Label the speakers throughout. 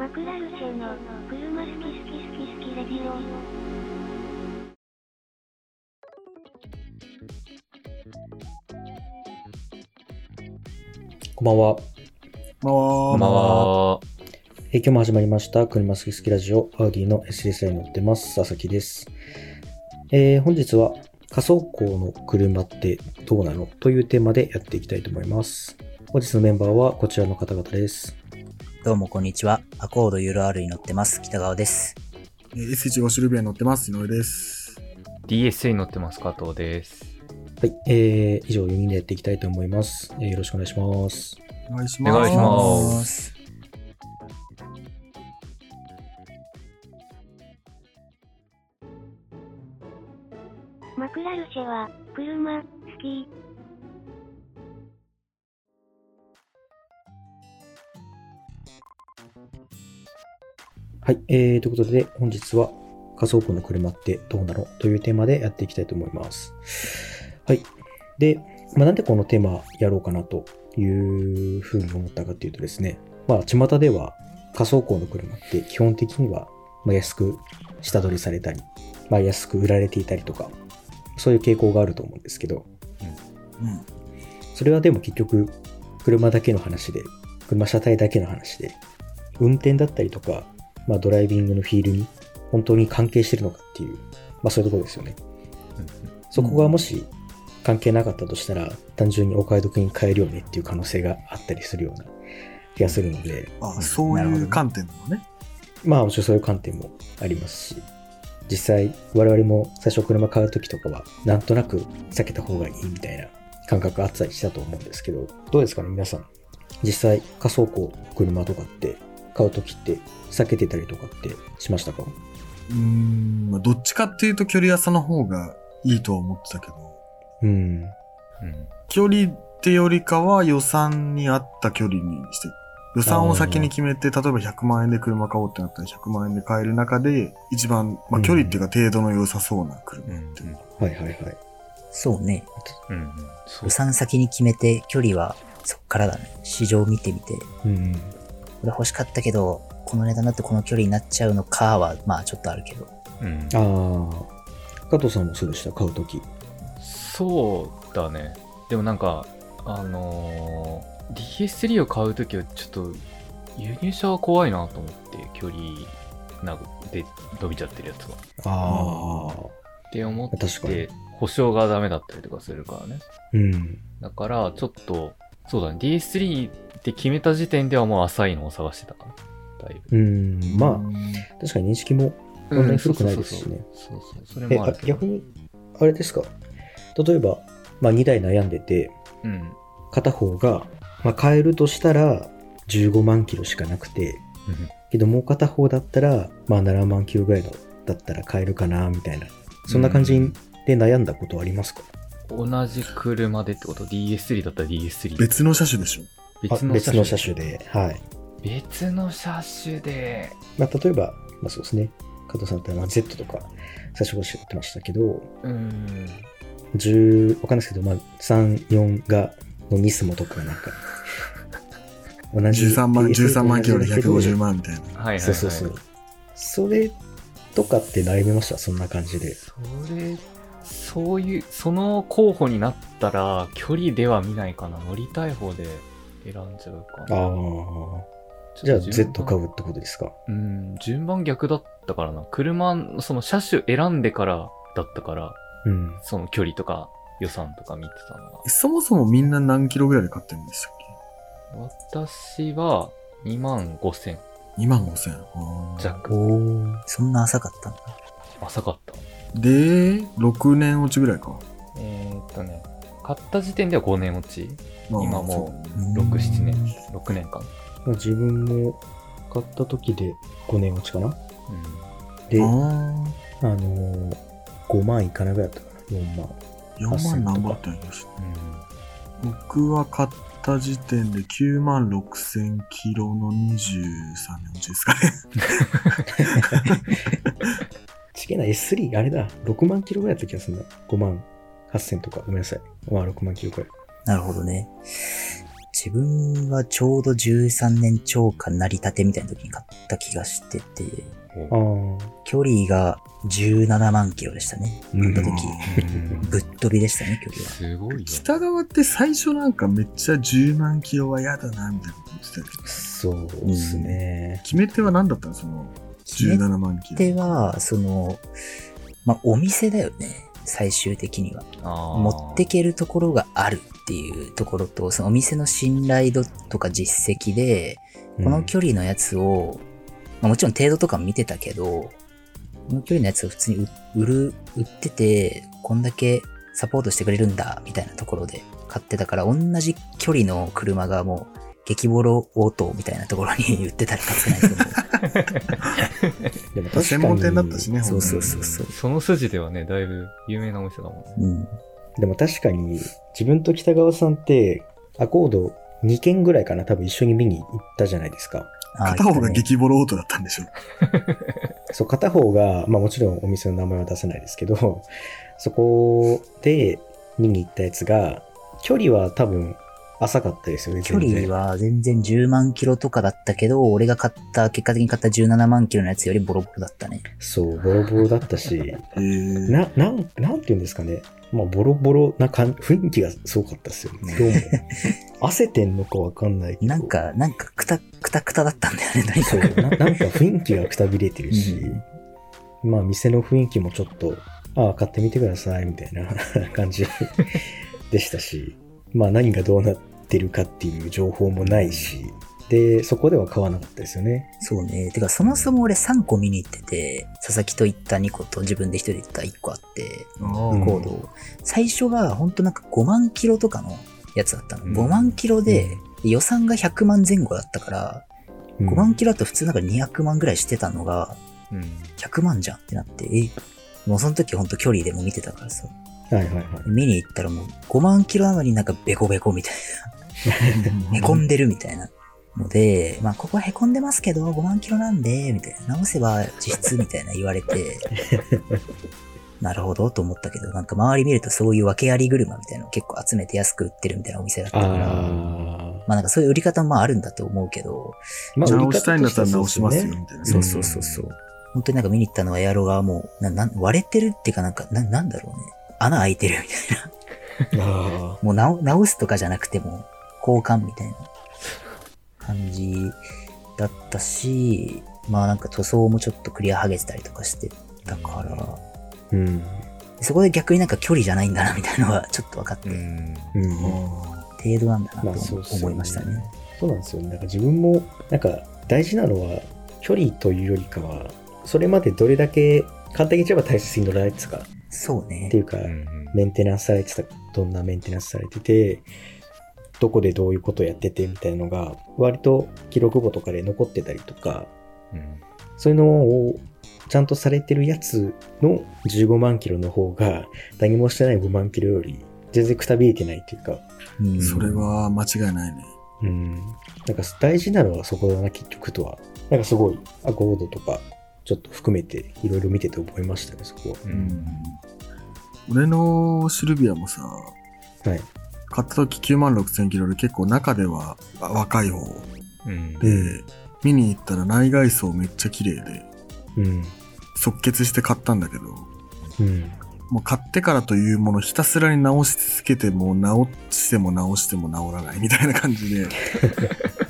Speaker 1: マクラルチェの車好き好き好き好きレディオ。
Speaker 2: こんばんは。
Speaker 3: ま
Speaker 4: こんばんは。
Speaker 2: えー今日も始まりました。車好き好きラジオ、アウディの SSI に乗ってます。佐々木です。えー本日は仮想港の車ってどうなのというテーマでやっていきたいと思います。本日のメンバーはこちらの方々です。
Speaker 4: どうもこんにちは。アコード URR に乗ってます。北川です。
Speaker 3: えー S15 シルビアに乗ってます。井上です。
Speaker 5: DSA に乗ってます加藤です。
Speaker 2: はい。えー、以上4人でやっていきたいと思います。えーよろしくお願いします。
Speaker 3: お願いします。
Speaker 5: お願いします
Speaker 4: す。
Speaker 1: マクラルチェは車好き。
Speaker 2: はい。えー、ということで、本日は仮想庫の車ってどうなのというテーマでやっていきたいと思います。はい。で、まあ、なんでこのテーマやろうかなというふうに思ったかっていうとですね、まあ、巷では仮想庫の車って基本的にはまあ安く下取りされたり、まあ、安く売られていたりとか、そういう傾向があると思うんですけど、
Speaker 4: うん。
Speaker 2: それはでも結局、車だけの話で、車車体だけの話で、運転だったりとか、まあドライビングのフィールに本当に関係してるのかっていう、まあそういうところですよね。そこがもし関係なかったとしたら、単純にお買い得に買えるよねっていう可能性があったりするような気がするので、
Speaker 3: あ、そういう観点なのね。
Speaker 2: まあもちろんそういう観点もありますし、実際我々も最初車買う時とかは、なんとなく避けた方がいいみたいな感覚あったりしたと思うんですけど、どうですかね皆さん。実際仮想庫車とかって買う時って避けてたりとかってしましたか？
Speaker 3: うーん、まあどっちかっていうと距離朝の方がいいとは思ってたけど、
Speaker 2: うん。
Speaker 5: うん。
Speaker 3: 距離ってよりかは予算に合った距離にして、予算を先に決めて、例えば100万円で車買おうってなったら100万円で買える中で、一番、まあ距離っていうか程度の良さそうな車っていう。
Speaker 2: はいはいはい。
Speaker 4: そうね。
Speaker 5: うん。うん。そう
Speaker 4: 予。算先に決めて、距離はそっからだね。市場見てみて、こ
Speaker 2: うん。
Speaker 4: れ欲しかったけど、この値段だとこの距離になっちゃうのかは、まあちょっとあるけど。
Speaker 5: うん。
Speaker 2: ああ。加藤さんもそうでした？買う時。
Speaker 5: そうだね。でもなんか、あのー DS3 を買うときはちょっと輸入車は怖いなと思って、距離なで伸びちゃってるやつは。
Speaker 2: ああ。
Speaker 5: って思って、保証がダメだったりとかするからね。
Speaker 2: うん。
Speaker 5: だから、ちょっと、そうだね。DS3 って決めた時点ではもう浅いのを探してたかな。だいぶ。
Speaker 2: うん。まあ、
Speaker 3: うん
Speaker 2: 確かに認識もそんなに古くないですしね。
Speaker 5: そうそうそれもある。
Speaker 2: 逆に、あれですか？例えば、まあ2台悩んでて、
Speaker 5: うん。
Speaker 2: 片方が、まあ買えるとしたら15万キロしかなくて、けどもう片方だったら、まあ7万キロぐらいのだったら買えるかな、みたいな。そんな感じで悩んだことありますか、
Speaker 5: 同じ車でってこと ?DS3 だったら DS3。
Speaker 3: 別の車種でしょ。
Speaker 2: あ
Speaker 5: 別の
Speaker 2: 別の車
Speaker 5: 種。
Speaker 2: 種で。はい。
Speaker 5: 別の車種で。
Speaker 2: まあ例えば、まあそうですね。加藤さんだったらまあ Z とか最初おっしゃってましたけど、
Speaker 5: うーん。
Speaker 2: 10、わかんないですけど、まあ3、4が、のニスモとかなんか、同じ
Speaker 3: 13万、
Speaker 2: ASA
Speaker 3: 13万キロで
Speaker 2: 同じだけど
Speaker 3: 150万みたいな。
Speaker 5: はいはいはい。
Speaker 2: そうそうそう。それとかって悩みました？そんな感じで。
Speaker 5: それ、そういう、その候補になったら、距離では見ないかな。乗りたい方で選んじゃうかな。
Speaker 2: ああ。じゃあ Z 買うってことですか？
Speaker 5: うん、順番逆だったからな。車の、その車種選んでからだったから、
Speaker 2: うん。
Speaker 5: その距離とか予算とか見てたのは。
Speaker 3: そもそもみんな何キロぐらいで買ってるんでしたっ
Speaker 5: 私は2万5千
Speaker 3: け ?2 万5千。
Speaker 5: 弱。
Speaker 2: おー。
Speaker 4: そんな浅かったんだ。
Speaker 5: 浅かった。
Speaker 3: で、6年落ちぐらいか。
Speaker 5: えー、っとね、買った時点では5年落ち。
Speaker 3: まあ
Speaker 5: 今もう
Speaker 3: そう
Speaker 5: 6、7年。6年間。
Speaker 2: まあ自分も買った時で5年落ちかな
Speaker 5: うん。
Speaker 2: で、あ
Speaker 3: あ
Speaker 2: のー、5万いかないぐらいだったかな ?4 万。
Speaker 3: あ、4万何ぼあったんやし。僕は買った時点で9万6千キロの23年落ちですかね。
Speaker 2: ちげえな、S3、あれだ。6万キロぐらいだった気がするな。5万8000とか。ごめんなさい。まあ6万キロくらい。
Speaker 4: なるほどね。自分はちょうど13年超過成り立てみたいな時に買った気がしてて、
Speaker 2: ああ。
Speaker 4: 距離が17万キロでしたね。
Speaker 2: うん
Speaker 4: 買った時、ぶっ飛びでしたね、距離は。
Speaker 5: すごいよ。
Speaker 3: 北側って最初なんかめっちゃ10万キロは嫌だな、みたいなこと言ってたけど、
Speaker 2: そうですね。
Speaker 3: 決め手は何だったの？その
Speaker 4: 決め
Speaker 3: 17万キロ。
Speaker 4: 手は、その、まあ、お店だよね。最終的には。持ってけるところがあるっていうところと、そのお店の信頼度とか実績で、この距離のやつを、まあ、もちろん程度とかも見てたけど、この距離のやつを普通に売売る、売ってて、こんだけサポートしてくれるんだ、みたいなところで買ってたから、同じ距離の車がもう、激ボロオートみたいなところに 売ってたら勝てないと思
Speaker 2: でも確かに
Speaker 3: 専門店だったしね、
Speaker 4: う。そうそう
Speaker 3: 本
Speaker 4: そうそう。
Speaker 5: その筋ではね、だいぶ有名なお店だもんね。
Speaker 4: うん。
Speaker 2: でも確かに、自分と北川さんって、アコード2件ぐらいかな、多分一緒に見に行ったじゃないですか。
Speaker 3: 片方が激ボロオートだったんでしょ。
Speaker 2: そう、片方が、まあもちろんお店の名前は出せないですけど、そこで見に行ったやつが、距離は多分浅かったですよね、
Speaker 4: 距離は全然10万キロとかだったけど、俺が買った、結果的に買った17万キロのやつよりボロボロだったね。
Speaker 2: そう、ボロボロだったし、な、なん、なんて言うんですかね。まあ、ボロボロな感雰囲気がすごかったですよ。どうも。汗てんのかわかんないけど。
Speaker 4: なんか、なんかくた、くたくただったんだよね、とに
Speaker 2: そう。な、なんか雰囲気がくたびれてるし、まあ、店の雰囲気もちょっと、ああ、買ってみてください、みたいな 感じでしたし、まあ、何がどうなってるかっていう情報もないし、で、そこでは買わなかったですよね。
Speaker 4: そうね。てか、そもそも俺3個見に行ってて、佐々木と行った2個と自分で1人で行った1個あって、コード。最初がほんとなんか5万キロとかのやつだったの。
Speaker 5: うん
Speaker 4: 5万キロで、予算が100万前後だったから、
Speaker 2: うん
Speaker 4: 5万キロだと普通なんか200万ぐらいしてたのが、
Speaker 5: うん。
Speaker 4: 100万じゃんってなって、え、もうその時ほんと距離でも見てたからさ、
Speaker 2: はいはいはい。
Speaker 4: 見に行ったらもう5万キロなのになんかベコベコみたいな。へこんでるみたいな。ので、まあここはへこんでますけど、5万キロなんで、みたいな。直せば実質みたいな言われて、なるほどと思ったけど、なんか周り見るとそういう訳あり車みたいなのを結構集めて安く売ってるみたいなお店だったから、
Speaker 2: あ
Speaker 4: まあなんかそういう売り方もまああるんだと思うけど、
Speaker 2: あ。まあ、
Speaker 3: 直したいんだったら直しますよ、みたいな。
Speaker 4: そうそうそうそう。本当になんか見に行ったのはエアロがもう、な、な、割れてるっていうかなんか、な、なんだろうね。穴開いてるみたいな。もう直直すとかじゃなくても、交換みたいな感じだったし、まあなんか塗装もちょっとクリア剥げてたりとかしてたから、
Speaker 2: あ。うん。
Speaker 4: そこで逆になんか距離じゃないんだなみたいなのはちょっと分かって、
Speaker 5: うん。
Speaker 2: うん。
Speaker 4: 程度なんだな
Speaker 2: まあ
Speaker 4: と思いましたね。
Speaker 2: そうなんですよね。なんか自分も、なんか大事なのは、距離というよりかは、それまでどれだけ、簡単に言っちゃえば大切に乗られてたか
Speaker 4: そうね
Speaker 2: って。いうか、
Speaker 5: うん
Speaker 2: メンテナンスされてた、どんなメンテナンスされてて、どこでどういうことをやっててみたいなのが、割と記録簿とかで残ってたりとか、
Speaker 5: うん
Speaker 2: そういうのをちゃんとされてるやつの15万キロの方が、何もしてない5万キロより、全然くたびれてないっていうか、
Speaker 4: うん
Speaker 3: それは間違いないね。
Speaker 2: うん。なんか大事なのはそこだな、結局とは。なんかすごい、アコードとか、ちょっと含めて、いろいろ見てて思いましたね、そこは。
Speaker 5: うん
Speaker 3: 俺のシルビアもさ、
Speaker 2: はい。
Speaker 3: 買った時9万6千キロで結構中ではあ若い方
Speaker 5: うん
Speaker 3: で、見に行ったら内外装めっちゃ綺麗で、
Speaker 2: うん。
Speaker 3: 即決して買ったんだけど、
Speaker 2: うん。
Speaker 3: もう買ってからというものひたすらに直し続けても直しても直しても直らないみたいな感じで、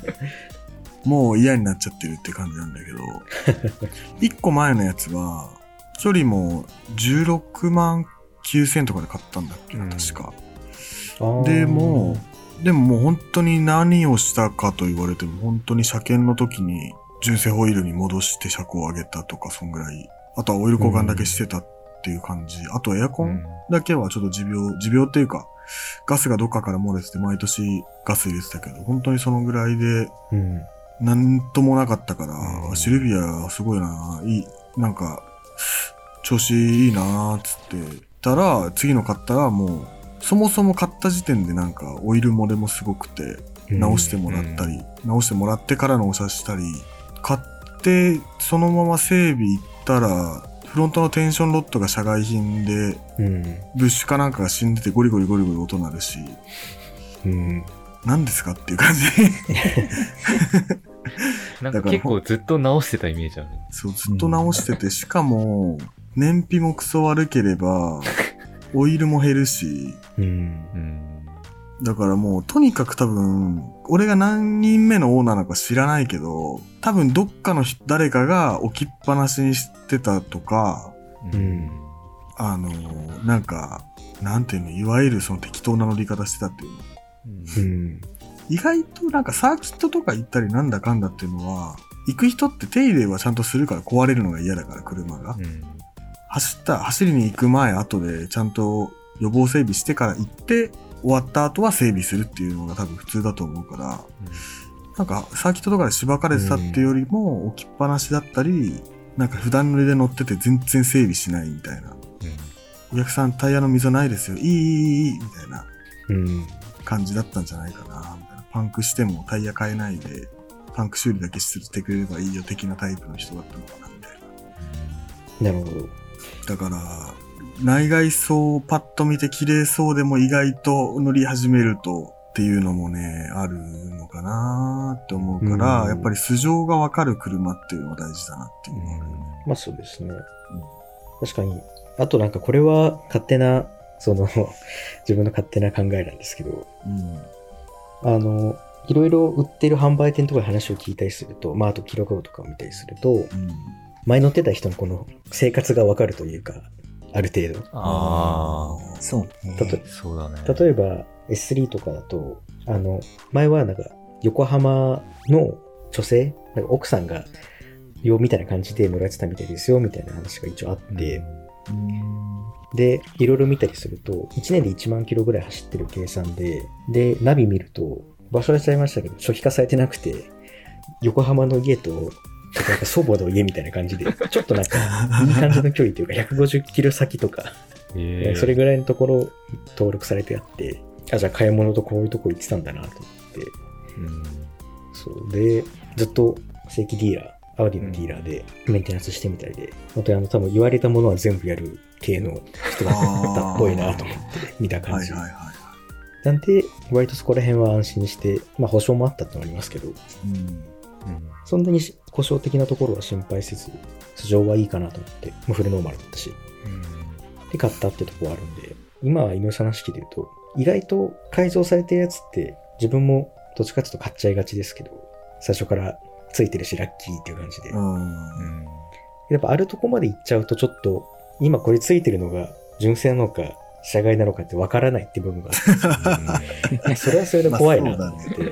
Speaker 3: もう嫌になっちゃってるって感じなんだけど、一個前のやつは、距離も16万9000とかで買ったんだっけな、
Speaker 5: うん
Speaker 3: 確か。でも、でももう本当に何をしたかと言われても、本当に車検の時に純正ホイールに戻して車高を上げたとか、そんぐらい。あとはオイル交換だけしてたっていう感じ。あとエアコンだけはちょっと持病、持病っていうか、ガスがどっかから漏れてて毎年ガス入れてたけど、本当にそのぐらいで、
Speaker 2: うん。
Speaker 3: なんともなかったから、
Speaker 5: うん
Speaker 3: シルビアすごいな、いい、なんか、調子いいなーっつってたら、次の買ったらもう、そもそも買った時点でなんかオイル漏れもすごくて、直してもらったり、直してもらってから納車したり、買ってそのまま整備行ったら、フロントのテンションロッドが社外品で、
Speaker 2: うん。
Speaker 3: ブッシュかなんかが死んでてゴリゴリゴリゴリ音鳴るし、
Speaker 2: うん。
Speaker 3: 何ですかっていう感じ。
Speaker 5: なんか
Speaker 3: だから
Speaker 5: 結構ずっと直してたイメージある。
Speaker 3: そう、ずっと直してて、しかも、燃費もクソ悪ければ、オイルも減るし、
Speaker 2: うん。
Speaker 5: うん。
Speaker 3: だからもう、とにかく多分、俺が何人目のオーナーなのか知らないけど、多分どっかの人誰かが置きっぱなしにしてたとか、
Speaker 2: うん
Speaker 3: あの、なんか、なんていうの、いわゆるその適当な乗り方してたっていうの。
Speaker 2: うん。
Speaker 3: 意外となんかサーキットとか行ったりなんだかんだっていうのは、行く人って手入れはちゃんとするから壊れるのが嫌だから、車が。
Speaker 5: うん。
Speaker 3: 走った、走りに行く前、後でちゃんと予防整備してから行って、終わった後は整備するっていうのが多分普通だと思うから、なんかサーキットとかでしばかれてたっていうよりも置きっぱなしだったり、なんか普段乗りで乗ってて全然整備しないみたいな。お客さんタイヤの溝ないですよ。いい、いい、いい、みたいな
Speaker 2: うん。
Speaker 3: 感じだったんじゃないかな。みたいなパンクしてもタイヤ変えないで、パンク修理だけしてくれればいいよ的なタイプの人だったのかな、みたいな。
Speaker 2: なるほど。
Speaker 3: だから、内外装パッと見て綺麗そうでも意外と乗り始めるとっていうのもね、あるのかなって思うから、
Speaker 2: うん
Speaker 3: やっぱり素性がわかる車っていうのが大事だなっていうのがある。
Speaker 2: まあそうですね。確かに。あとなんかこれは勝手な、その、自分の勝手な考えなんですけど、
Speaker 3: うん。
Speaker 2: あの、いろいろ売ってる販売店とかで話を聞いたりすると、まああと記録とかを見たりすると、
Speaker 3: うん。
Speaker 2: 前乗ってた人のこの生活がわかるというか、ある程度。
Speaker 5: あ
Speaker 4: そうね。
Speaker 2: 例え
Speaker 5: あ、そうだね。
Speaker 2: 例えば S3 とかだと、あの、前はなんか横浜の女性、なんか奥さんがよみたいな感じで乗られてたみたいですよみたいな話が一応あって、で、いろいろ見たりすると、1年で1万キロぐらい走ってる計算で、で、ナビ見ると、場所はちゃいましたけど、初期化されてなくて、横浜の家と、なんか祖母の家みたいな感じで、ちょっとなんか、いい感じの距離というか、150キロ先とか、
Speaker 5: えー
Speaker 2: それぐらいのところ登録されてあって、あ、じゃあ買い物とこういうとこ行ってたんだなと思って、
Speaker 5: うん
Speaker 2: そう。で、ずっと正規ディーラー、アウディのディーラーでメンテナンスしてみたいで、本当にあの多分言われたものは全部やる系の人だったっぽいなと思って見た感じ。
Speaker 3: はいはいはい。
Speaker 2: なんで、割とそこら辺は安心して、まあ保証もあったってのはありますけど、
Speaker 3: うん。
Speaker 2: そんなに故障的なところは心配せず、素性はいいかなと思って、もうフルノーマルだったし、で買ったってとこはあるんで、今は井上さんの式で言うと、意外と改造されてるやつって自分もどっちかっていうと買っちゃいがちですけど、最初からついてるしラッキーっていう感じで。
Speaker 3: うん。
Speaker 2: やっぱあるとこまで行っちゃうとちょっと、今これついてるのが純正なのか、社外なのかってわからないって部分があって、それはそれで怖いなと思って。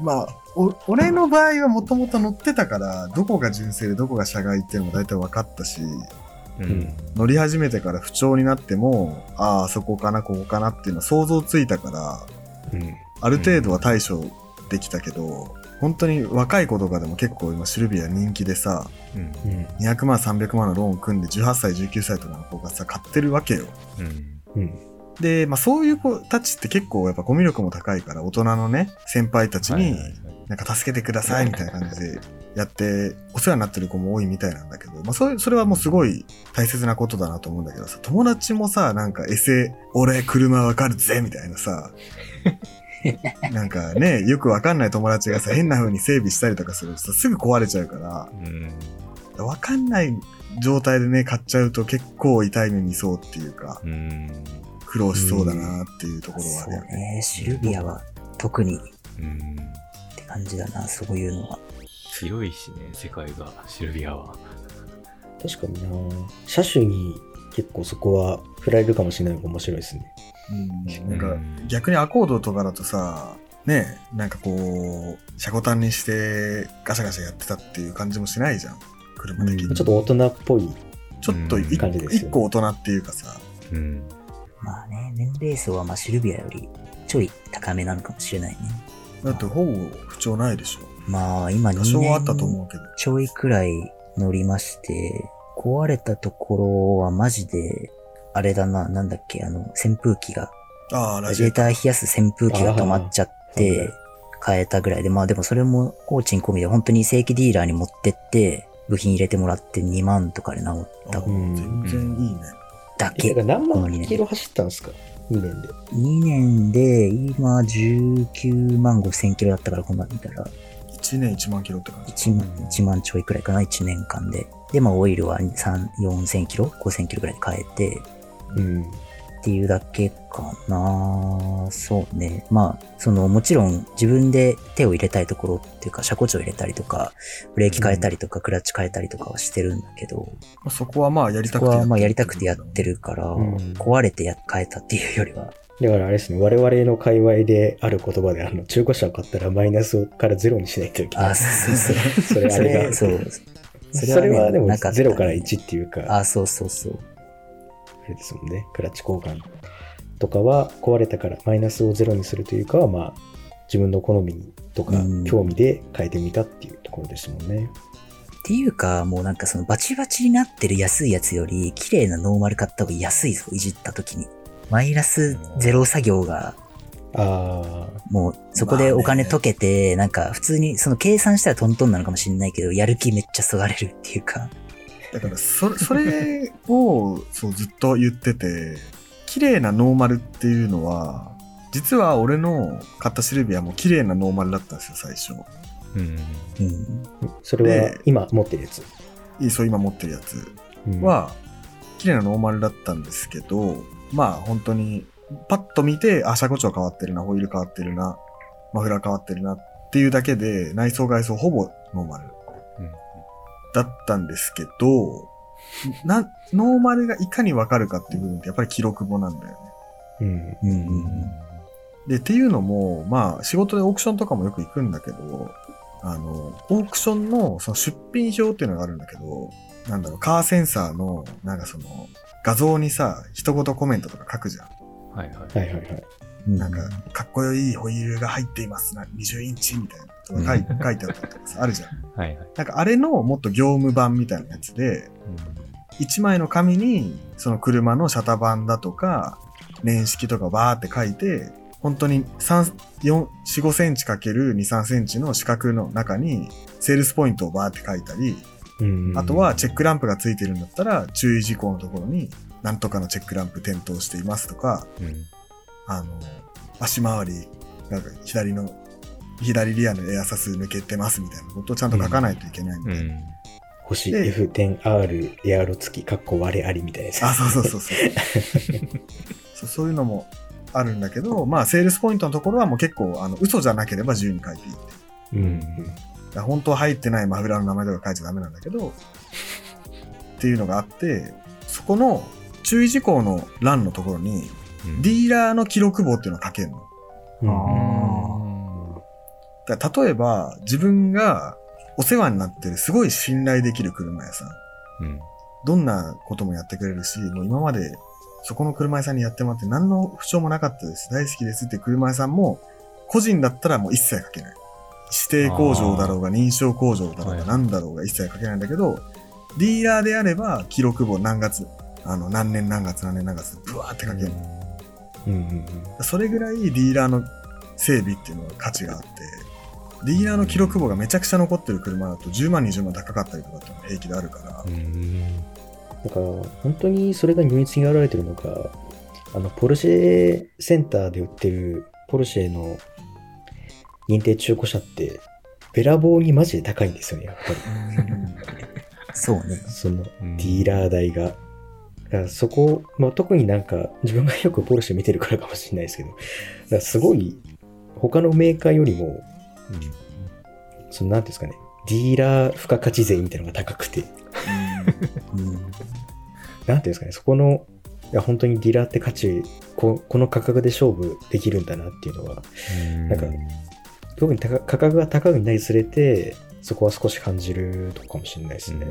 Speaker 3: まあ、お俺の場合はもともと乗ってたから、どこが純正でどこが社外っていうのも大体分かったし、
Speaker 5: うん
Speaker 2: うん
Speaker 3: 乗り始めてから不調になっても、ああ、そこかな、ここかなっていうのは想像ついたから、
Speaker 2: うん。
Speaker 3: ある程度は対処できたけど、本当に若い子とかでも結構今シルビア人気でさ、
Speaker 5: うん
Speaker 2: うん。
Speaker 3: 200万、300万のローン組んで18歳、19歳とかの子がさ、買ってるわけよ。
Speaker 5: うん
Speaker 2: うん。
Speaker 3: で、まあそういう子たちって結構やっぱコミュ力も高いから、大人のね、先輩たちに
Speaker 5: はいはいはい、
Speaker 3: なんか助けてくださいみたいな感じでやって、お世話になってる子も多いみたいなんだけど、まあそういう、それはもうすごい大切なことだなと思うんだけどさ、友達もさ、なんかエセ、俺車わかるぜみたいなさ、なんかね、よくわかんない友達がさ、変な風に整備したりとかするとさ、すぐ壊れちゃうから、
Speaker 5: うん。
Speaker 3: わかんない状態でね、買っちゃうと結構痛い目見そうっていうか、
Speaker 5: うん。
Speaker 3: 苦労しそうだなっていうところはあ
Speaker 4: そう
Speaker 3: るよね。
Speaker 4: ね。シルビアは特に。っ
Speaker 5: うん。
Speaker 4: て感じだな、そういうのは。
Speaker 5: 広いしね世界がシルビアは
Speaker 2: 確かにな車種に結構そこは振られるかもしれないのが面白いですね。
Speaker 3: うん、なんか逆にアコードとかだとさ、ねなんかこう、車庫端にしてガシャガシャやってたっていう感じもしないじゃん。車的に。
Speaker 2: ちょっと大人っぽい。
Speaker 3: ちょっと一
Speaker 2: 感じですよね
Speaker 3: 一個大人っていうかさ、
Speaker 5: うん
Speaker 4: まあね、年齢層はまあシルビアよりちょい高めなのかもしれないね。
Speaker 3: だってほぼ不調ないでしょ。
Speaker 4: まあ今2
Speaker 3: 多少はあったと
Speaker 4: 年
Speaker 3: 思うけど。
Speaker 4: ちょいくらい乗りまして、壊れたところはマジで、あれだな、なんだっけ、あの、扇風機が、
Speaker 3: ああ、ラ
Speaker 4: ラジエー
Speaker 3: タ
Speaker 4: ター冷やす扇風機が止まっちゃって、変えたぐらいで、まあでもそれも工賃込みで本当に正規ディーラーに持ってって、部品入れてもらって2万とかで治った
Speaker 3: 全然いいね。
Speaker 2: え、だ
Speaker 4: だけ
Speaker 2: か。ら何万キロ走ったんですか？2年で。
Speaker 4: 2年で、今19万5千キロだったから、こんなん見たら、
Speaker 3: 1年1万キロって感じ。
Speaker 4: 1万 ,1 万ちょいくらいかな、1年間で。で、まあ、オイルは3、4千キロ ?5 千キロくらいで変えて、
Speaker 2: うん。
Speaker 4: っていうだけかなそうね。まあ、その、もちろん自分で手を入れたいところっていうか、車庫値を入れたりとか、ブレーキ変えたりとか、クラッチ変えたりとかはしてるんだけど、
Speaker 3: まあそこはまあやりた
Speaker 4: そこ
Speaker 3: くて
Speaker 4: はまあやりたくてやってるから、
Speaker 2: うん
Speaker 4: 壊れてや変えたっていうよりは、
Speaker 2: だからあれですね、我々の界隈である言葉で、あの、中古車を買ったらマイナスからゼロにしないといけない。
Speaker 4: あ、そうそう そう。
Speaker 2: それあ
Speaker 4: そ
Speaker 2: れが
Speaker 4: れ、そう。
Speaker 2: そ
Speaker 4: それはね
Speaker 2: でも
Speaker 4: なかったね
Speaker 2: 0から1っていうか、あ
Speaker 4: あ、そうそうそう。
Speaker 2: れですもんね、クラッチ交換とかは壊れたからマイナスをゼロにするというかは、まあ、自分の好みとか
Speaker 4: うん
Speaker 2: 興味で変えてみたっていうところですもんね。
Speaker 4: っていうか、もうなんかそのバチバチになってる安いやつより、綺麗なノーマル買った方が安いぞ、いじった時に。マイナスゼロ作業が、
Speaker 2: あ
Speaker 4: もうそこでお金溶けて、なんか普通にその計算したらトントンなのかもしれないけど、やる気めっちゃそがれるっていうか。
Speaker 3: だから、それ、それを、そう、ずっと言ってて、綺麗なノーマルっていうのは、実は俺の買ったシルビアも綺麗なノーマルだったんですよ、最初。
Speaker 5: うん。
Speaker 4: うん。
Speaker 2: あ、それは
Speaker 3: で
Speaker 2: 今持ってるやつ？
Speaker 3: いい、そう、今持ってるやつ
Speaker 2: うん、
Speaker 3: は、綺麗なノーマルだったんですけど、まあ、本当に、パッと見て、あ、車高調変わってるな、ホイール変わってるな、マフラー変わってるなっていうだけで、内装外装ほぼノーマル
Speaker 5: うん
Speaker 3: だったんですけど、な、ノーマルがいかにわかるかっていう部分ってやっぱり記録簿なんだよね。
Speaker 2: うん。
Speaker 4: うんうんうん。
Speaker 3: で、っていうのも、まあ、仕事でオークションとかもよく行くんだけど、あの、オークションのその出品表っていうのがあるんだけど、なんだろう、カーセンサーの、なんかその、画像にさ、一言コメントとか書くじゃん。
Speaker 5: はいはい。
Speaker 2: はいはい
Speaker 3: なんか、かっこいいホイールが入っていますな、20インチみたいなとか書い,、書いてあったりとかさ、あるじゃん。
Speaker 5: はいはい。
Speaker 3: なんかあれのもっと業務版みたいなやつで、一枚の紙に、その車の車タ版だとか、年式とかバーって書いて、本当に3、4、4、5センチかける2、3センチの四角の中に、セールスポイントをバーって書いたり、
Speaker 2: うん
Speaker 3: あとはチェックランプがついてるんだったら、注意事項のところに、なんとかのチェックランプ点灯していますとか、
Speaker 5: うん。
Speaker 3: あの、足回り、なんか左の、左リアのエアサス抜けてますみたいなことをちゃんと書かないといけないんで。
Speaker 5: うん。
Speaker 2: 星
Speaker 3: で
Speaker 2: F10R エアロ付き、かっこ割れありみたいな。
Speaker 3: あ、そうそうそうそう。そう そういうのもあるんだけど、まあ、セールスポイントのところはもう結構、あの、嘘じゃなければ自由に書いていいって。
Speaker 2: うん。
Speaker 3: 本当は入ってないマフラーの名前とか書いちゃダメなんだけど、っていうのがあって、そこの注意事項の欄のところに、
Speaker 5: うん
Speaker 3: ディーラーの記録簿っていうのを書けるの。
Speaker 2: うん
Speaker 3: だ例えば、自分がお世話になってるすごい信頼できる車屋さん。
Speaker 5: うん。
Speaker 3: どんなこともやってくれるし、もう今までそこの車屋さんにやってもらって何の不調もなかったです。大好きですって車屋さんも、個人だったらもう一切書けない。指定工場だろうが認証工場だろうが
Speaker 5: はい
Speaker 3: 何だろうが一切書けないんだけど、ディーラーであれば記録簿何月、あの何年何月何年何月ブワーって書ける。
Speaker 2: うんうん
Speaker 3: それぐらいディーラーの整備っていうのは価値があって、ディーラーの記録簿がめちゃくちゃ残ってる車だと10万20万高かったりとかっていうのが平気であるから、
Speaker 2: うん。だから、本当にそれが如実に現れてるのが、あの、ポルシェセンターで売ってるポルシェの認定中古車って、べらぼうにマジで高いんですよね、やっぱり。
Speaker 4: そうね。
Speaker 2: その、
Speaker 5: うん
Speaker 2: ディーラー代が。だからそこ、まあ、特になんか、自分がよくポルシェ見てるからかもしれないですけど、だからすごい、他のメーカーよりも、その、なんていうんですかね、ディーラー付加価値税みたいなのが高くて、
Speaker 4: うん。
Speaker 2: なんていうんですかね、そこの、いや、本当にディーラーって価値、ここの価格で勝負できるんだなっていうのは、なんか特に高価格が高くになりすれて、そこは少し感じるとこかもしれないですね。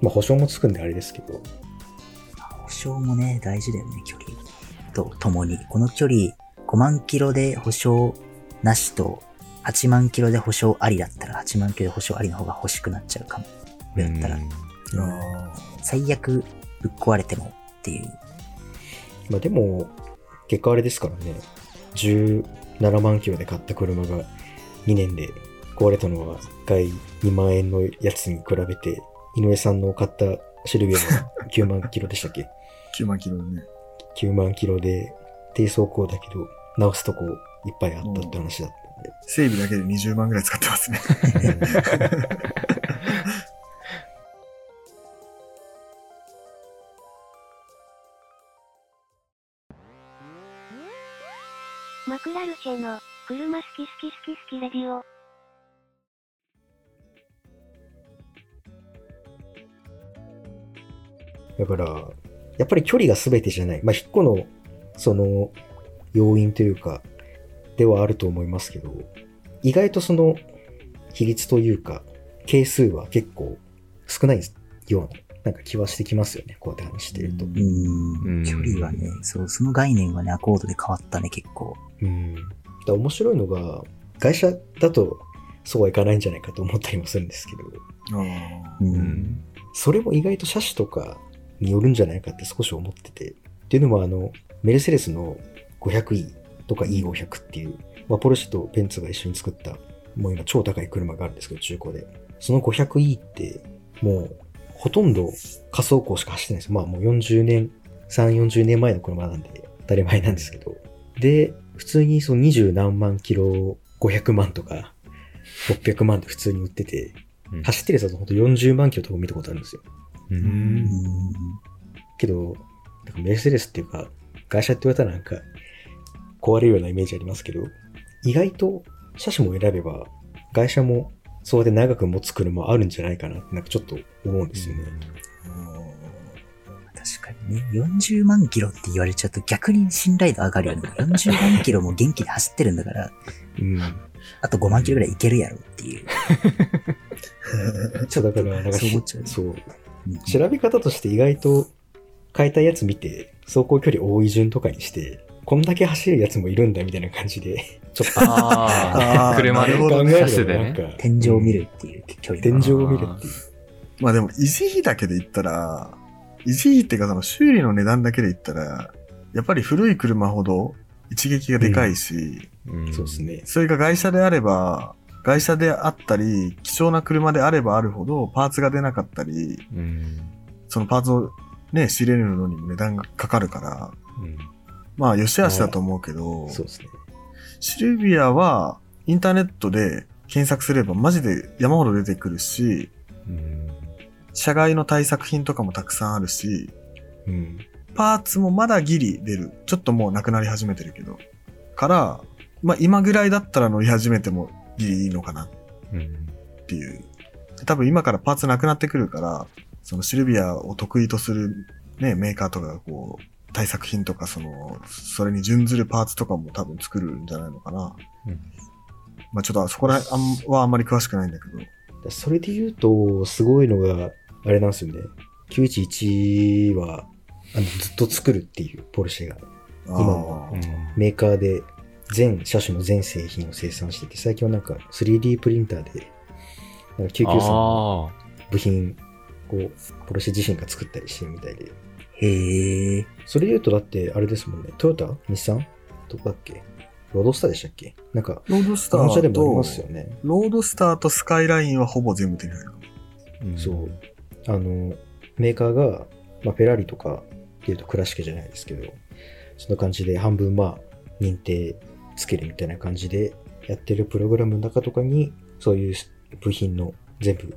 Speaker 2: まあ、保証もつくんであれですけど、
Speaker 4: 保証もね、大事だよね、距離とともに。この距離、5万キロで保証なしと、8万キロで保証ありだったら、8万キロで保証ありの方が欲しくなっちゃうかも。俺だったら。
Speaker 3: あ
Speaker 4: 最悪、ぶっ壊れてもっていう。
Speaker 2: まあでも、結果あれですからね、17万キロで買った車が2年で壊れたのは1回2万円のやつに比べて、井上さんの買ったシルビアは9万キロでしたっけ？
Speaker 3: ー9万キロでね。
Speaker 2: 9万キロで低走行だけど直すとこいっぱいあったって話だったんで。
Speaker 3: 整備だけで20万ぐらい使ってますね。
Speaker 1: マクラルチェの、車好き好き好き好きレディオ。
Speaker 2: だから、やっぱり距離が全てじゃない。まあ、引っ個の、その、要因というか、ではあると思いますけど、意外とその、比率というか、係数は結構少ないような、なんか気はしてきますよね。こうやって話してると。
Speaker 4: 距離はね、そう、その概念はね、アコードで変わったね、結構。
Speaker 2: うん。だ面白いのが、会社だとそうはいかないんじゃないかと思ったりもするんですけど、
Speaker 3: あ
Speaker 4: う。
Speaker 5: うんん。
Speaker 2: それも意外と車種とかによるんじゃないかって少し思ってて。っていうのもあの、メルセデスの 500e とか E500 っていう、まあ、ポルシェとベンツが一緒に作った、もう今超高い車があるんですけど、中古で。その 500e って、もう、ほとんど仮走行しか走ってないんですよ。まあもう40年、3、40年前の車なんで当たり前なんですけど。で、普通にその20何万キロ、500万とか、600万で普通に売ってて、
Speaker 5: うん
Speaker 2: 走ってるやつだとほんと40万キロとか見たことあるんですよ。
Speaker 5: う。
Speaker 4: ん。
Speaker 2: けど、なんかメルセデスっていうか、会社って言われたらなんか、壊れるようなイメージありますけど、意外と車種も選べば、会社もそうやって長く持つ車あるんじゃないかなって、なんかちょっと思うんですよね。
Speaker 4: 確かにね、40万キロって言われちゃうと逆に信頼度上がるよね。40万キロも元気で走ってるんだから、
Speaker 2: うん。
Speaker 4: あと5万キロぐらいいけるやろっていう。
Speaker 2: そうだから、なんか
Speaker 4: そう思っちゃう
Speaker 2: そう。
Speaker 4: うん
Speaker 2: 調べ方として意外と変えたいやつ見て、走行距離多い順とかにして、こんだけ走るやつもいるんだみたいな感じで、ちょっと
Speaker 5: ああ、車で
Speaker 3: なるほどね
Speaker 5: 車種でね。
Speaker 2: なんか
Speaker 4: 天井を見るっていう距離
Speaker 2: 天
Speaker 4: が。
Speaker 2: 井を見るっていう。
Speaker 3: まあでも、維持費だけで言ったら、維持費っていうかその修理の値段だけで言ったら、やっぱり古い車ほど一撃がでかいし、
Speaker 5: うん
Speaker 2: そうです。ね。
Speaker 3: それが外車であれば、外車であったり、貴重な車であればあるほど、パーツが出なかったり、
Speaker 5: うん。
Speaker 3: そのパーツをね、仕入れるのにも値段がかかるから、
Speaker 5: うん
Speaker 3: まあ、良し悪しだと思うけど、
Speaker 2: そうですね。
Speaker 3: シルビアは、インターネットで検索すればマジで山ほど出てくるし、
Speaker 5: うん。
Speaker 3: 車外の対策品とかもたくさんあるし、
Speaker 2: うん。
Speaker 3: パーツもまだギリ出る。ちょっともうなくなり始めてるけど。から、まあ今ぐらいだったら乗り始めてもギリいいのかな
Speaker 5: うん。
Speaker 3: っていう。多分今からパーツなくなってくるから、そのシルビアを得意とするね、メーカーとかがこう、対策品とかその、それに準ずるパーツとかも多分作るんじゃないのかな。
Speaker 5: うん
Speaker 3: まあちょっとそこら辺はあんまり詳しくないんだけど。
Speaker 2: それで言うと、すごいのが、あれなんですよね。911は、あの、ずっと作るっていうポルシェが、今も
Speaker 3: あー
Speaker 2: メーカーで全車種の全製品を生産してて、最近はなんか 3D プリンターで、なんか993の
Speaker 5: あ
Speaker 2: 部品をポルシェ自身が作ったりしてるみたいで。
Speaker 4: へえ。
Speaker 2: それで言うとだって、あれですもんね。トヨタ？日産？どこだっけ？ロードスターでしたっけ？なんか、
Speaker 3: ロードスターと
Speaker 2: もありま、すよね。
Speaker 3: ロードスターとスカイラインはほぼ全部手に入るかも。
Speaker 5: ー
Speaker 2: そう。あの、メーカーが、まあ、フェラーリとかっていうと倉敷じゃないですけど、そんな感じで半分まあ、認定つけるみたいな感じでやってるプログラムの中とかに、そういう部品の全部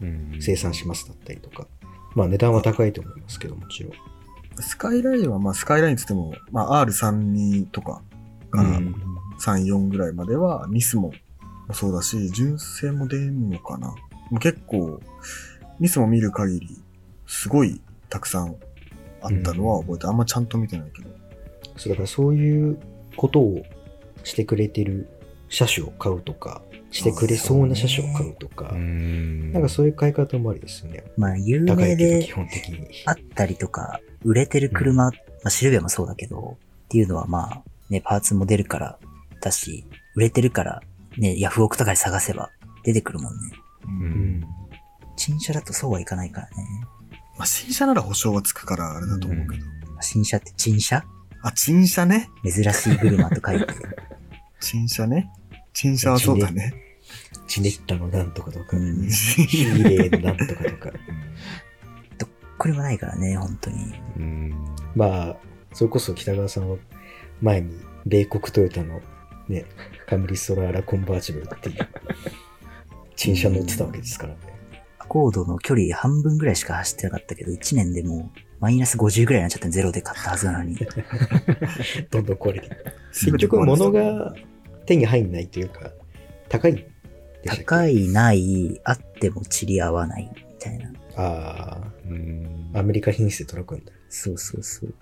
Speaker 5: うん
Speaker 2: 生産しますだったりとか、まあ値段は高いと思いますけどもちろん。
Speaker 3: スカイラインは、まあ、スカイラインつっても、まあ、R32 とかから
Speaker 2: うん
Speaker 3: 34ぐらいまでは、ニスモもそうだし、純正も出んのかな。もう結構、ニスモ見る限り、すごいたくさんあったのは覚えて、あんまちゃんと見てないけど。
Speaker 2: そうだからそういうことをしてくれてる車種を買うとか、してくれそうな車種を買うとか、
Speaker 5: うん。
Speaker 2: なんかそういう買い方もありですよね。
Speaker 4: まあ、有
Speaker 2: 高
Speaker 4: 名
Speaker 2: いけど基
Speaker 4: で
Speaker 2: 本的に。
Speaker 4: あったりとか、売れてる車、まあ、シルビアもそうだけど、っていうのはまあ、ね、パーツも出るからだし、売れてるから、ね、ヤフオクとかで探せば出てくるもんね。
Speaker 3: う
Speaker 5: うんん。
Speaker 4: 新車だとそうはいかないからね。
Speaker 3: まあ、新車なら保証はつくからあれだと思うけど。
Speaker 4: 新車って陳車？
Speaker 3: あ、陳車ね。
Speaker 4: 珍しい車と書いて。
Speaker 3: 陳車ね。陳車はそうだね。
Speaker 2: チネッタのなんとかとか、
Speaker 4: うん
Speaker 2: ヒーレーのなんとかとか。
Speaker 4: これもないからね、本当に。
Speaker 5: うん。
Speaker 2: まあ、それこそ北川さんは前に米国トヨタのね、カムリソラーラコンバーチブルっていう 新車乗ってたわけですからね。
Speaker 4: アコードの距離半分ぐらいしか走ってなかったけど、1年でもうマイナス50ぐらいになっちゃったゼロで買ったはずなのに。
Speaker 2: どんどん壊れて結局物が手に入んないというか、高い
Speaker 4: 高い、ない、あっても散り合わないみたいな。
Speaker 2: あ
Speaker 5: うん
Speaker 2: あ、アメリカ品質で届くんだ。
Speaker 4: そうそうそう。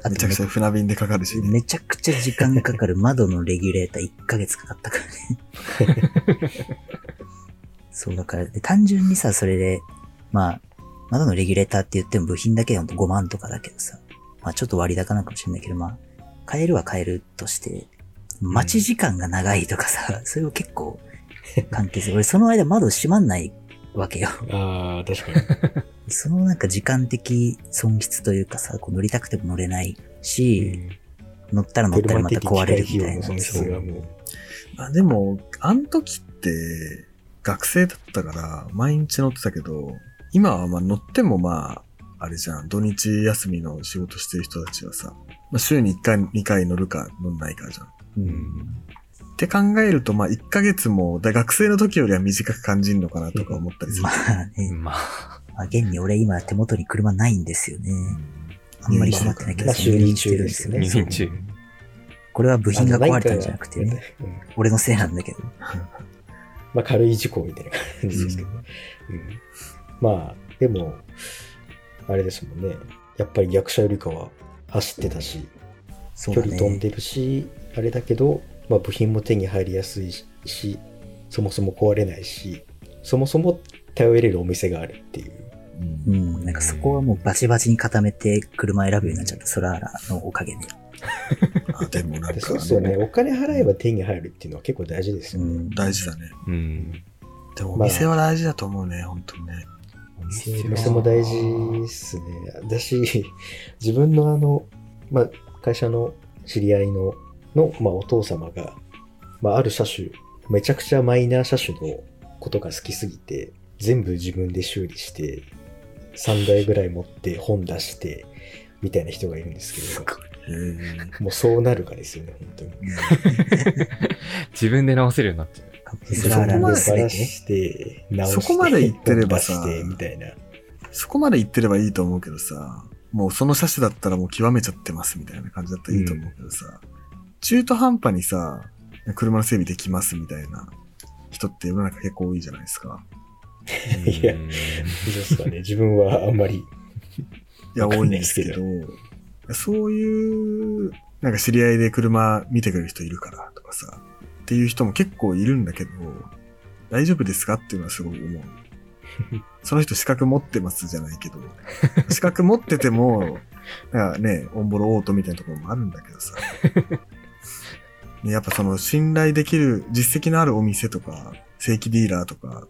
Speaker 4: あと
Speaker 3: めちゃくちゃ船便でかかるしね。
Speaker 4: めちゃくちゃ時間かかる窓のレギュレーター1ヶ月かかったからね。そうだから、で単純にさ、それで、まあ、窓のレギュレーターって言っても部品だけでほんと5万とかだけどさ、まあちょっと割高なのかもしれないけど、まあ、買えるは買えるとして、待ち時間が長いとかさ、それを結構関係する。俺その間窓閉まんないわけよ。
Speaker 2: ああ、確かに。
Speaker 4: そのなんか時間的損失というかさ、こう乗りたくても乗れないし、乗ったら乗ったらまた壊れるみたいな。
Speaker 2: 車的機械費用の損失がもう。
Speaker 3: あでも、あの時って、学生だったから、毎日乗ってたけど、今はまあ乗ってもまあ、あれじゃん、土日休みの仕事してる人たちはさ、まあ、週に1回、2回乗るか乗んないかじゃん。
Speaker 4: うん。
Speaker 3: って考えると、まあ1ヶ月も、だ学生の時よりは短く感じるのかなとか思ったりする
Speaker 4: ま。あね、
Speaker 5: まあ、
Speaker 4: まあ、現に俺今手元に車ないんですよね。あんまり困ってないけど、
Speaker 2: まあ修理中ですよね。
Speaker 5: 入院中
Speaker 4: これは部品が壊れたんじゃなくてね、
Speaker 2: うん
Speaker 4: 俺のせいなんだけど。
Speaker 2: まあ軽い事故みたいな感じですけどね。うんまあ、でも、あれですもんね。やっぱり役者よりかは走ってたし、距。離飛んでるし、あれだけど、まあ部品も手に入りやすいし、そもそも壊れないし、そもそも頼れるお店があるっていう。
Speaker 3: うん
Speaker 4: うん、なんかそこはもうバチバチに固めて車選ぶようになっちゃった、ソラーラのおかげで。
Speaker 3: あでもなん
Speaker 2: で
Speaker 3: か、
Speaker 2: そうですよね。お金払えば手に入るっていうのは結構大事ですよね。
Speaker 4: うん。
Speaker 3: 大事だね。
Speaker 5: うん。
Speaker 3: でもお店は大事だと思うね、本当にね。
Speaker 5: お
Speaker 2: お
Speaker 5: 店
Speaker 2: 店も大事っすね。だし、自分のあの、まあ、会社の知り合いの、の、まあ、お父様が、まあ、ある車種、めちゃくちゃマイナー車種のことが好きすぎて、全部自分で修理して、3台ぐらい持って本出して、みたいな人がいるんですけど、
Speaker 3: へー
Speaker 2: もうそうなるかですよね、本当に。
Speaker 5: 自分で直せるようになっちゃう。
Speaker 2: そこまでして、直して、
Speaker 3: そこまで言ってればさ
Speaker 2: みたいな。
Speaker 3: そこまで言ってればいいと思うけどさ、もうその車種だったらもう極めちゃってますみたいな感じだったらいいと思うけどさ、中途半端にさ、車の整備できますみたいな人って世の中結構多いじゃないですか。
Speaker 2: いやですかね。自分はあんまり。
Speaker 3: いや、多いん
Speaker 2: ですけ
Speaker 3: ど、そういう、なんか知り合いで車見てくれる人いるからとかさ、っていう人も結構いるんだけど、大丈夫ですかっていうのはすごい思う。その人資格持ってますじゃないけど、資格持ってても、なんかね、オンボロオートみたいなところもあるんだけどさ。ね、やっぱその信頼できる実績のあるお店とか、正規ディーラーとか、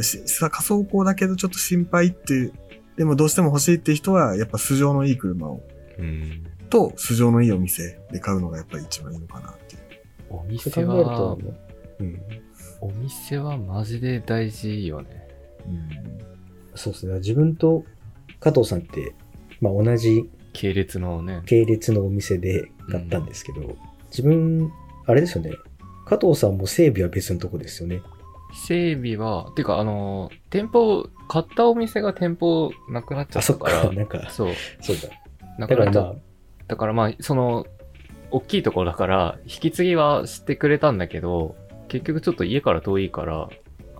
Speaker 3: しさ仮想工だけどちょっと心配っていう、でもどうしても欲しいっていう人は、やっぱ素性のいい車を、
Speaker 5: うん。
Speaker 3: と素性のいいお店で買うのがやっぱり一番いいのかなっていう。
Speaker 5: お店は、、
Speaker 2: うん。
Speaker 5: お店はマジで大事よね。
Speaker 2: そうですね。自分と加藤さんって、まあ同じ
Speaker 5: 系列のね。
Speaker 2: 系列のお店で買ったんですけど、自分、あれですよね。加藤さんも整備は別のとこですよね。
Speaker 5: 整備は、てか、あの、店舗、買ったお店が店舗なくなっちゃ
Speaker 2: あ、そっ
Speaker 5: ったから、
Speaker 2: か。なんか、
Speaker 5: そう。
Speaker 2: そうだ。
Speaker 5: なくなっちゃっ
Speaker 2: だからまあ、
Speaker 5: だからまあ、その、大きいところだから、引き継ぎはしてくれたんだけど、結局ちょっと家から遠いから、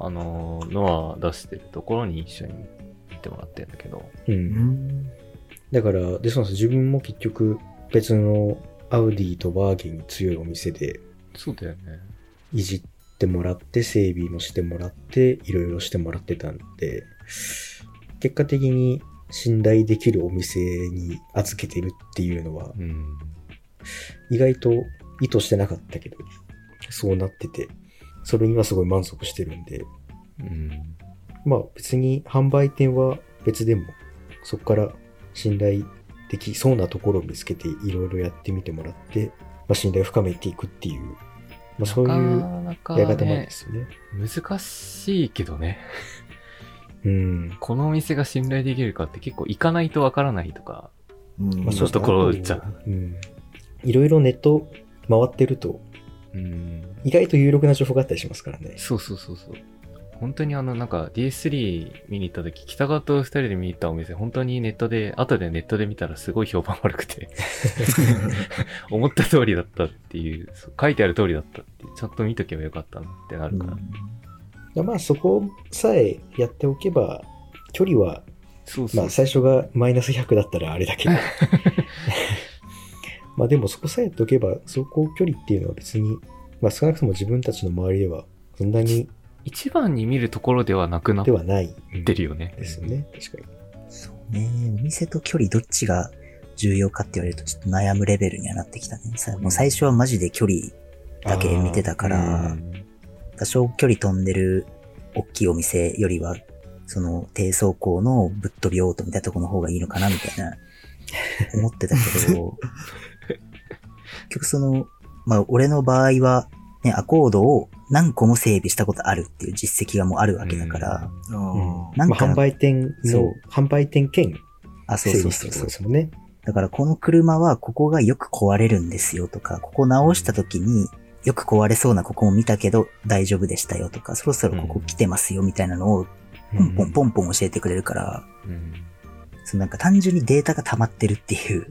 Speaker 5: あの、ノア出してるところに一緒に行ってもらってるんだけど、
Speaker 2: う。
Speaker 3: うんん。
Speaker 2: だから、で、そうなんです。自分も結局、別のアウディとバーゲンに強いお店で
Speaker 5: そうだよね。
Speaker 2: いじってもらって、整備もしてもらって、いろいろしてもらってたんで、結果的に信頼できるお店に預けてるっていうのは、
Speaker 5: うん。
Speaker 2: 意外と意図してなかったけど、そうなってて、それにはすごい満足してるんで、
Speaker 5: うん。
Speaker 2: まあ別に販売店は別でも、そこから信頼できそうなところを見つけていろいろやってみてもらって、まあ信頼を深めていくっていう、まあそういうやり方もあるん
Speaker 5: ね
Speaker 2: で、すよね。
Speaker 5: 難しいけどね。
Speaker 2: うん。
Speaker 5: このお店が信頼できるかって結構行かないとわからないとか
Speaker 3: うん
Speaker 2: まあ、
Speaker 5: そういうところじゃん。
Speaker 2: いろいろネット回ってると、
Speaker 5: うん。
Speaker 2: 意外と有力な情報があったりしますからね。
Speaker 5: そうそうそうそう。本当にあの、なんか DS3 見に行った時、北川と二人で見に行ったお店、本当にネットで、後でネットで見たらすごい評判悪くて、思った通りだったっていう、書いてある通りだったってちゃんと見とけばよかったなってなるから。
Speaker 2: でまあそこさえやっておけば、距離は、
Speaker 5: そうそう。
Speaker 2: まあ最初がマイナス100だったらあれだけど。まあでもそこさえやっておけば、走行距離っていうのは別に、まあ少なくとも自分たちの周りでは、そんなに
Speaker 5: 一番に見るところではなくなっ
Speaker 2: ではない
Speaker 5: てるよね。
Speaker 2: ですよね。確かに。
Speaker 4: そうね。お店と距離どっちが重要かって言われるとちょっと悩むレベルにはなってきたね。さもう最初はマジで距離だけ見てたか
Speaker 5: う
Speaker 4: ら、
Speaker 5: ん
Speaker 4: 多少距離飛んでる大きいお店よりは、その低走行のぶっ飛びオートみたいなとこの方がいいのかなみたいな、思ってたけど、結 局その、まあ俺の場合は、ね、アコードを何個も整備したことあるっていう実績がもうあるわけだから、
Speaker 3: あ
Speaker 2: うん。
Speaker 3: ー
Speaker 4: なんか
Speaker 2: まあ、販売店の
Speaker 4: そう、
Speaker 2: 販売店兼
Speaker 4: あ、そう
Speaker 2: 整
Speaker 4: そうそうそう。
Speaker 2: 備ってことで。すもんね。
Speaker 4: だからこの車はここがよく壊れるんですよとか、ここ直した時によく壊れそうなここも見たけど大丈夫でしたよとか、そろそろここ来てますよみたいなのをポンポンポンポン教えてくれるから、
Speaker 5: うん。
Speaker 4: そのなんか単純にデータが溜まってるっていう、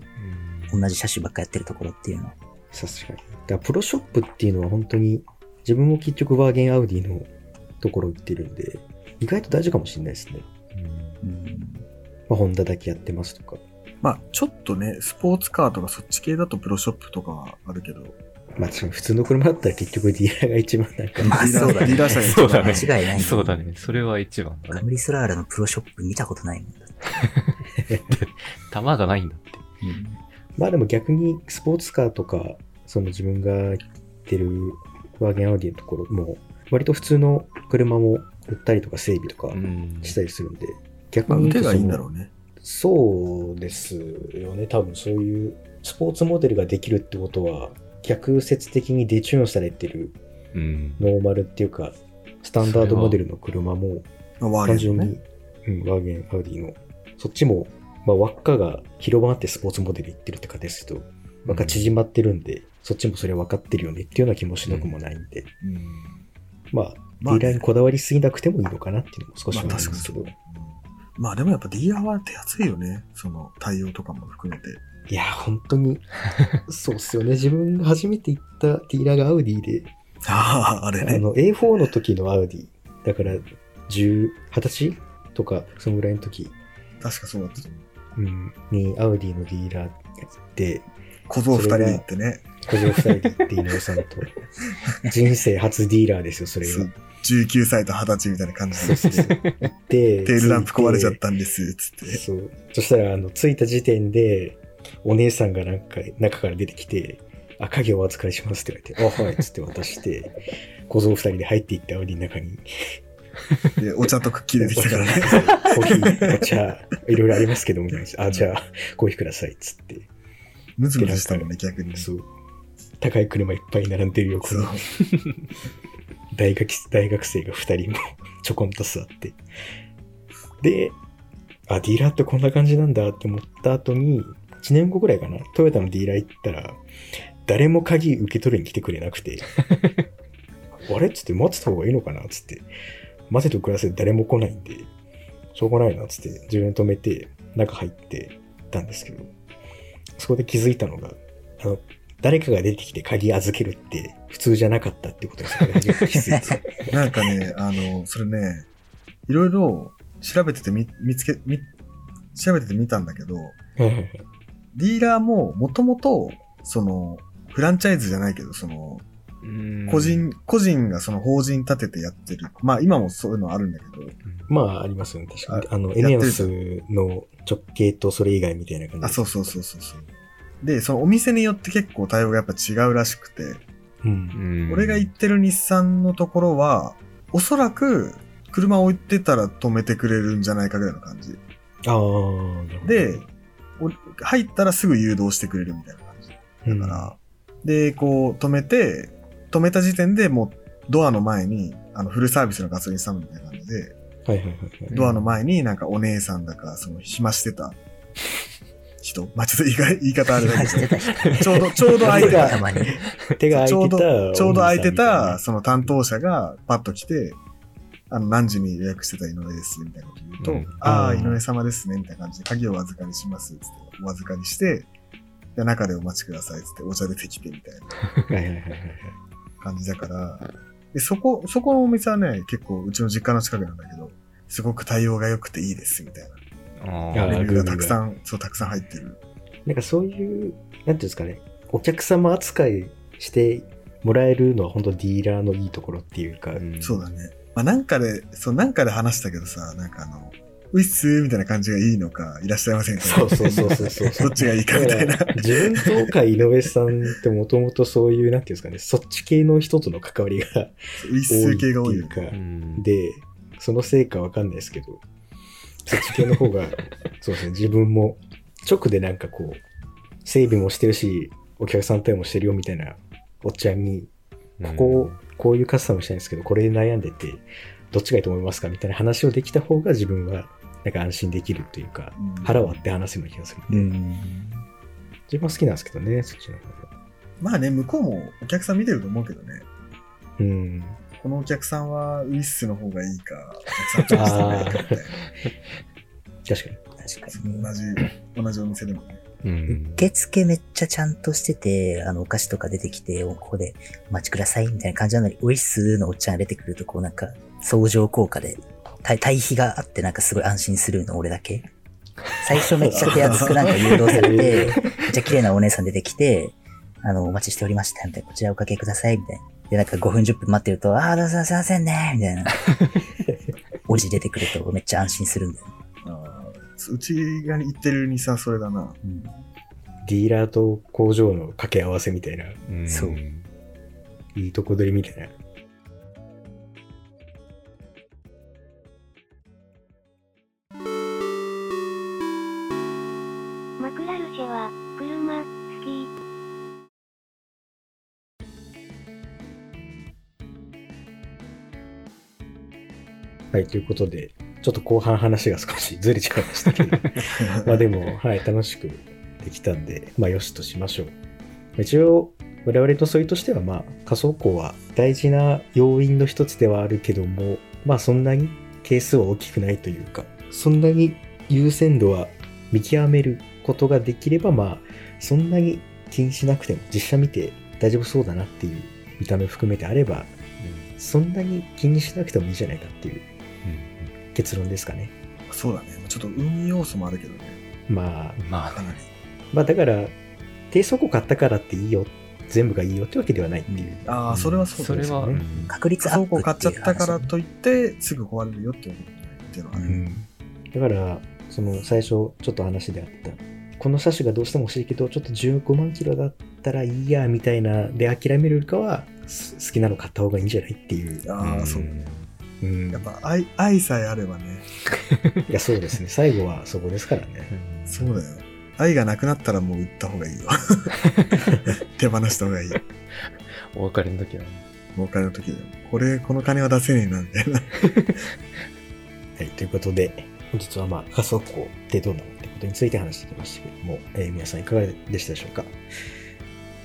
Speaker 5: うん。
Speaker 4: 同じ車種ばっかやってるところっていうの。
Speaker 2: 確かに。だからプロショップっていうのは本当に、自分も結局ワーゲンアウディのところ行ってるんで、意外と大事かもしれないですね。
Speaker 4: うん
Speaker 2: まあ、ホンダだけやってますとか。
Speaker 3: まあ、ちょっとね、スポーツカーとかそっち系だとプロショップとかはあるけど、
Speaker 2: まあ、普通の車だったら結局ディーラーが一番なんか、
Speaker 4: まあそうだね
Speaker 3: ディーラー車が一番
Speaker 5: そうだね
Speaker 4: 間違いない、
Speaker 5: そうだね。それは一番だね。
Speaker 4: カムリスラーラのプロショップ見たことないもんだって。
Speaker 5: 弾がないんだって。
Speaker 2: まあでも逆にスポーツカーとか、その自分が行ってるワーゲンアウディのところも、割と普通の車も売ったりとか整備とか
Speaker 5: うん
Speaker 2: したりするんで、逆
Speaker 3: まあ、
Speaker 2: に
Speaker 3: 腕がいいんだろうね。
Speaker 2: そうですよね。多分そういうスポーツモデルができるってことは、逆説的にデチューンされてる
Speaker 5: うん。
Speaker 2: ノーマルっていうか、スタンダードモデルの車も、単純に、ワーゲン、アウディの、そっちも、まあ、輪っかが広場あってスポーツモデルいってるって感じですけど、輪っか縮まってるんで、そっちもそれ分かってるよねっていうような気もしなくもないんで、
Speaker 3: うん
Speaker 2: まあ、
Speaker 3: まあね
Speaker 2: ディーラーにこだわりすぎなくてもいいのかなっていうのも少し思いますけど、
Speaker 3: 確かにそう。まあでもやっぱディーラーは手厚いよね。その対応とかも含めて。
Speaker 2: いや、本当に、そうっすよね。自分が初めて行ったディーラーがアウディで、
Speaker 3: ああ、あれね。
Speaker 2: あの、A4 の時のアウディ、だから、10、20歳とか、そのぐらいの時、
Speaker 3: 確かそうだったと思う。
Speaker 2: うん、にアウディのディーラーで、
Speaker 3: 小僧二人で行ってね。
Speaker 2: 小僧二人で行って井上さんと、人生初ディーラーですよ、それが
Speaker 3: そう。19歳と20歳みたいな感じ
Speaker 2: そうそうそう。
Speaker 3: で。
Speaker 2: 行って、
Speaker 3: テールランプ壊れちゃったんです、つって
Speaker 2: て。。そう。そしたら、あの、着いた時点で、お姉さんがなんか、中から出てきて、あ、鍵をお預かりしますって言われて、あ、はい、つって渡して、小僧二人で入っていって、アウディの中に、
Speaker 3: で、お茶とクッキー出てきたからね。
Speaker 2: コーヒー、お茶、いろいろありますけど、みたいな。あ、じゃあ、コーヒーください、つって。
Speaker 3: ムズムズしたもんね、逆に。
Speaker 2: そう。高い車いっぱい並んでる横
Speaker 3: そう
Speaker 2: に、大学大学生が2人も ちょこんと座って。で、あ、ディーラーってこんな感じなんだって思った後に、1年後ぐらいかな、トヨタのディーラー行ったら、誰も鍵受け取りに来てくれなくて、あれ？っつって待ってた方がいいのかな？っつって、待てとください誰も来ないんで、しょうがないなっつって自分止めて中入ってたんですけど、そこで気づいたのが、あの、誰かが出てきて鍵預けるって普通じゃなかったってことで初めて気づいて。
Speaker 3: なんかね、あの、それね、いろいろ調べててみ見つけ、み調べてて見たんだけど、ディーラーももともと、その、フランチャイズじゃないけど、その、個人、個人がその法人立ててやってる。まあ今もそういうのあるんだけど、
Speaker 2: まあ、ありますよね。確かに。
Speaker 3: あ
Speaker 2: あの、エネオスの直系とそれ以外みたいな感じで
Speaker 3: あ、そうそうそうそうそう。で、そのお店によって結構対応がやっぱ違うらしくて、
Speaker 2: うん。
Speaker 3: 俺が行ってる日産のところは、おそらく車置いてたら止めてくれるんじゃないかぐらいの感じ。
Speaker 2: ああ。
Speaker 3: で、お入ったらすぐ誘導してくれるみたいな感じ。
Speaker 2: うん、
Speaker 3: だから、で、こう止めて、止めた時点でもうドアの前に、あのフルサービスのガソリンスタンドみたいな感じで、
Speaker 2: はいはいはいはい。
Speaker 3: ドアの前になんかお姉さんだか、その暇してた、人。まあちょっと言いか言い方あるだけ。ど、ちょうど、ちょうど空いてた。
Speaker 2: 手が
Speaker 3: ちょうど、
Speaker 2: 空いてた。
Speaker 3: ちょうど空いて
Speaker 2: お兄さんみいな
Speaker 3: た、その担当者がパッと来て、あの、何時に予約してた井上です、みたいなこと言うと、
Speaker 5: うん
Speaker 3: ああ、
Speaker 2: うん
Speaker 3: 井上様ですね、みたいな感じで、鍵をお預かりします、つって、お預かりして、で中でお待ちください、つって、お茶出てきて、みたいな感じだから、で、そこ、そこのお店はね、結構、うちの実家の近くなんだけど、すごく対応が良くていいです、みたい
Speaker 5: あ
Speaker 2: あ
Speaker 3: な。レビューがたく
Speaker 2: ん。
Speaker 3: さん、そう、たくさん入ってる。
Speaker 2: なんかそういう、なんていうんですかね、お客様扱いしてもらえるのは本当ディーラーのいいところっていうか、
Speaker 5: うん
Speaker 3: そうだね。まあ、なんかで、そう、なんかで話したけどさ、なんかあの、ウィッスーみたいな感じがいいのか、いらっしゃいませんか
Speaker 2: そうそうそうそうそう。
Speaker 3: どっちがいいかみたいな。
Speaker 2: だから自分とか井上さんってもともとそういう、なんていうんですかね、そっち系の人との関わりが
Speaker 3: ウィッスー
Speaker 2: 多いって
Speaker 3: 系が多い
Speaker 2: うか、
Speaker 5: うん。
Speaker 2: で、そのせいかわかんないですけど、そっち系の方が、そうですね、自分も直でなんかこう、整備もしてるし、お客さん対応もしてるよみたいなおっちゃんに、ここをこういうカスタムしたいんですけど、これで悩んでて、どっちがいいと思いますかみたいな話をできた方が自分はなんか安心できるというか、
Speaker 3: うん
Speaker 2: 腹割って話せるような気がするんで、自分は好きなんですけどね、そっちの方が。
Speaker 3: まあね、向こうもお客さん見てると思うけどね。
Speaker 2: うん。
Speaker 3: このお客さんはウィッスの方がいいか、お客さんチョイスの方がいいかみたい
Speaker 2: 確かに。
Speaker 4: 確かに
Speaker 3: な。同じ、同じお店でもね。
Speaker 5: うん
Speaker 4: 受付めっちゃちゃんとしてて、あの、お菓子とか出てきて、おここでお待ちくださいみたいな感じなのに、ウィスのおっちゃんが出てくると、こうなんか、相乗効果で、対対比があってなんかすごい安心するの、俺だけ。最初めっちゃ手厚くなんか誘導されて、めっちゃ綺麗なお姉さん出てきて、あの、お待ちしておりました、みたいな、こちらおかけください、みたいな。で、なんか5分10分待ってると、あー、どうぞすいませんね、みたいな。おじ出てくるとめっちゃ安心するんだよね。
Speaker 3: あーうちが言ってるにさ、それだな。
Speaker 4: うん。
Speaker 2: ディーラーと工場の掛け合わせみたいな、
Speaker 5: うん
Speaker 4: そう
Speaker 2: いいとこ取りみたいな。
Speaker 1: は
Speaker 2: い、ということで、ちょっと後半話が少しずれちゃいましたけど、まあでも、はい、楽しくできたんで、まあよしとしましょう。一応、我々の問いとしては、まあ、仮想校は大事な要因の一つではあるけども、まあそんなに係数は大きくないというか、そんなに優先度は見極めることができれば、まあ、そんなに気にしなくても、実写見て大丈夫そうだなっていう見た目含めてあれば、そんなに気にしなくてもいいじゃないかっていう結論ですかね。
Speaker 3: そうだね。ちょっと運要素もあるけどね。
Speaker 2: まあ、
Speaker 5: うんまあ
Speaker 3: かなり。
Speaker 2: まあだから、低速庫買ったからっていいよ、全部がいいよってわけではないっていう。
Speaker 3: ああ、それはそうだね。
Speaker 5: それは、
Speaker 4: 確率ア
Speaker 3: 倉
Speaker 4: ップって
Speaker 3: 買っちゃったから
Speaker 4: 話
Speaker 3: といって、すぐ壊れるよっていうのはある。
Speaker 2: うんだから、その最初ちょっと話であった、この車種がどうしても欲しいけど、ちょっと15万キロだったらいいや、みたいな、で諦めるよりかは、す好きなの買った方がいいんじゃないっていう。
Speaker 3: ああ、そう。
Speaker 2: うん。
Speaker 3: やっぱ愛、愛さえあればね。
Speaker 2: いや、そうですね。最後はそこですからね。
Speaker 3: そうだよ。愛がなくなったらもう売った方がいいよ。手放した方がいい。
Speaker 5: お別れの時はね。
Speaker 3: お金の時でも。これ、この金は出せねえな、みたいな。
Speaker 2: はい、ということで、本日はまあ仮想庫ってどうなのってことについて話してきましたけども、えー皆さんいかがでしたでしょうか、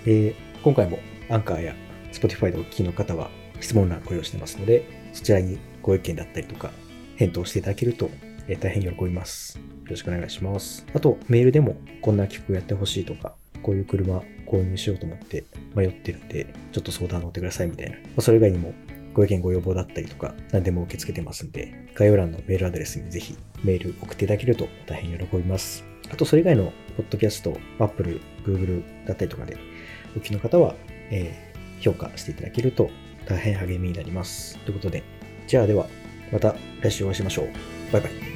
Speaker 2: えー今回もアンカーや Spotify でお聞きの方は質問欄ご用意してますので、そちらにご意見だったりとか、返答していただけると、え大変喜びます。よろしくお願いします。あと、メールでもこんな企画やってほしいとか、こういう車購入しようと思って迷ってるんで、ちょっと相談乗ってくださいみたいな。まあそれ以外にもご意見ご要望だったりとか、何でも受け付けてますんで、概要欄のメールアドレスにぜひメール送っていただけると大変喜びます。あと、それ以外のポッドキャスト、Apple、Google だったりとかで、お聞きの方は、え評価していただけると大変励みになります。ということで、じゃあでは、また来週お会いしましょう。バイバイ。